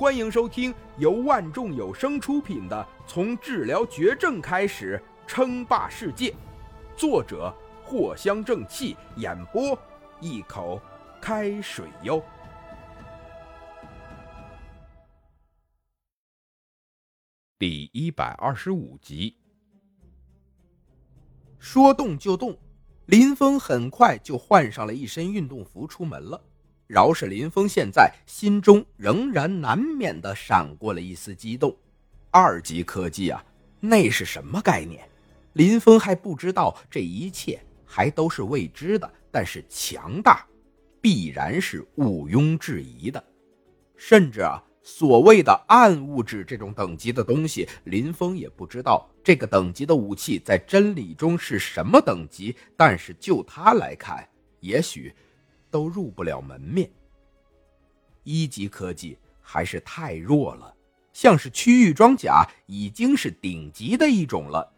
欢迎收听由万众有声出品的《从治疗绝症开始称霸世界》，作者藿香正气，演播一口开水哟。第一百二十五集，说动就动，林峰很快就换上了一身运动服出门了。饶是林峰现在心中仍然难免的闪过了一丝激动，二级科技啊，那是什么概念？林峰还不知道，这一切还都是未知的。但是强大，必然是毋庸置疑的。甚至啊，所谓的暗物质这种等级的东西，林峰也不知道这个等级的武器在真理中是什么等级。但是就他来看，也许。都入不了门面。一级科技还是太弱了，像是区域装甲已经是顶级的一种了。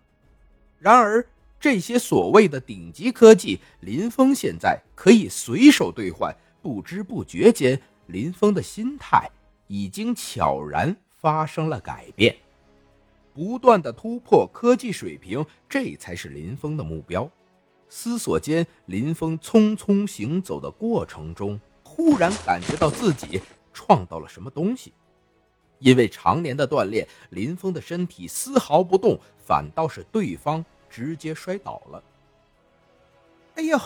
然而这些所谓的顶级科技，林峰现在可以随手兑换。不知不觉间，林峰的心态已经悄然发生了改变，不断的突破科技水平，这才是林峰的目标。思索间，林峰匆匆行走的过程中，忽然感觉到自己撞到了什么东西。因为常年的锻炼，林峰的身体丝毫不动，反倒是对方直接摔倒了。哎呦！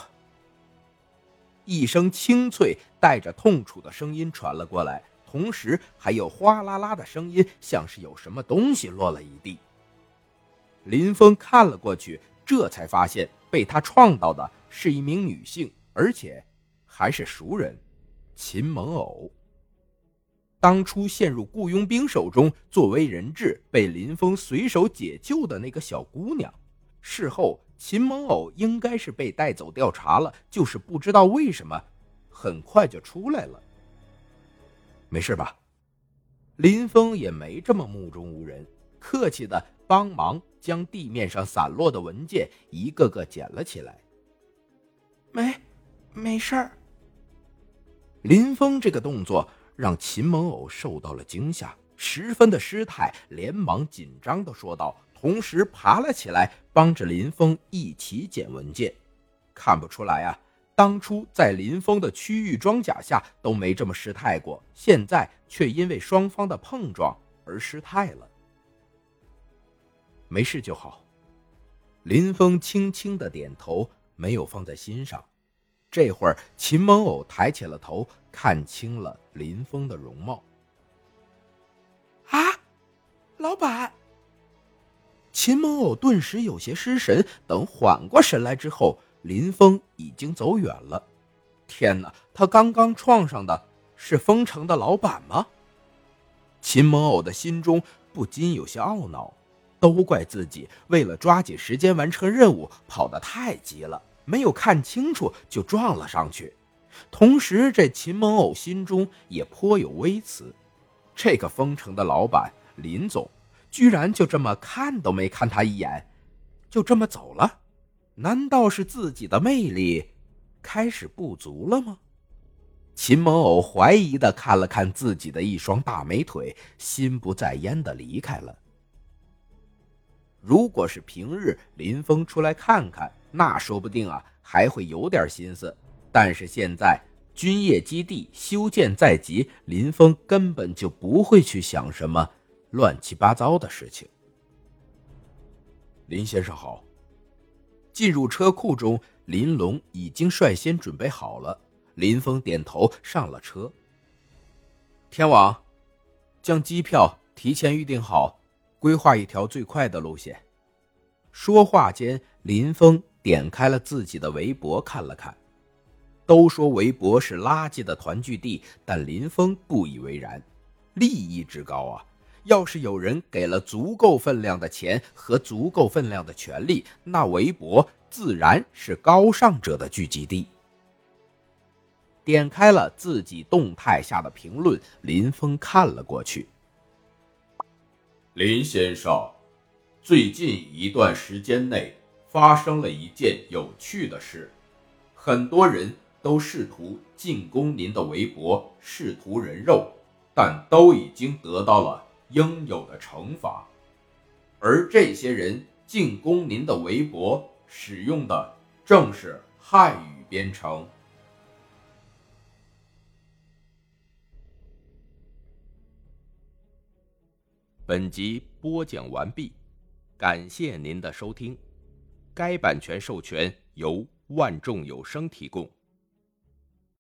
一声清脆、带着痛楚的声音传了过来，同时还有哗啦啦的声音，像是有什么东西落了一地。林峰看了过去，这才发现。被他撞到的是一名女性，而且还是熟人，秦萌偶。当初陷入雇佣兵手中，作为人质被林峰随手解救的那个小姑娘。事后，秦萌偶应该是被带走调查了，就是不知道为什么，很快就出来了。没事吧？林峰也没这么目中无人，客气的。帮忙将地面上散落的文件一个个捡了起来。没，没事儿。林峰这个动作让秦萌偶受到了惊吓，十分的失态，连忙紧张的说道，同时爬了起来，帮着林峰一起捡文件。看不出来啊，当初在林峰的区域装甲下都没这么失态过，现在却因为双方的碰撞而失态了。没事就好。林峰轻轻的点头，没有放在心上。这会儿，秦萌偶抬起了头，看清了林峰的容貌。啊，老板！秦萌偶顿时有些失神。等缓过神来之后，林峰已经走远了。天哪，他刚刚撞上的是丰城的老板吗？秦萌偶的心中不禁有些懊恼。都怪自己，为了抓紧时间完成任务，跑得太急了，没有看清楚就撞了上去。同时，这秦萌偶心中也颇有微词：这个丰城的老板林总，居然就这么看都没看他一眼，就这么走了。难道是自己的魅力开始不足了吗？秦萌偶怀疑的看了看自己的一双大美腿，心不在焉的离开了。如果是平日，林峰出来看看，那说不定啊还会有点心思。但是现在军业基地修建在即，林峰根本就不会去想什么乱七八糟的事情。林先生好。进入车库中，林龙已经率先准备好了。林峰点头上了车。天王，将机票提前预定好。规划一条最快的路线。说话间，林峰点开了自己的微博，看了看。都说微博是垃圾的团聚地，但林峰不以为然。利益之高啊！要是有人给了足够分量的钱和足够分量的权利，那微博自然是高尚者的聚集地。点开了自己动态下的评论，林峰看了过去。林先生，最近一段时间内发生了一件有趣的事，很多人都试图进攻您的微博，试图人肉，但都已经得到了应有的惩罚。而这些人进攻您的围脖，使用的正是汉语编程。本集播讲完毕，感谢您的收听。该版权授权由万众有声提供。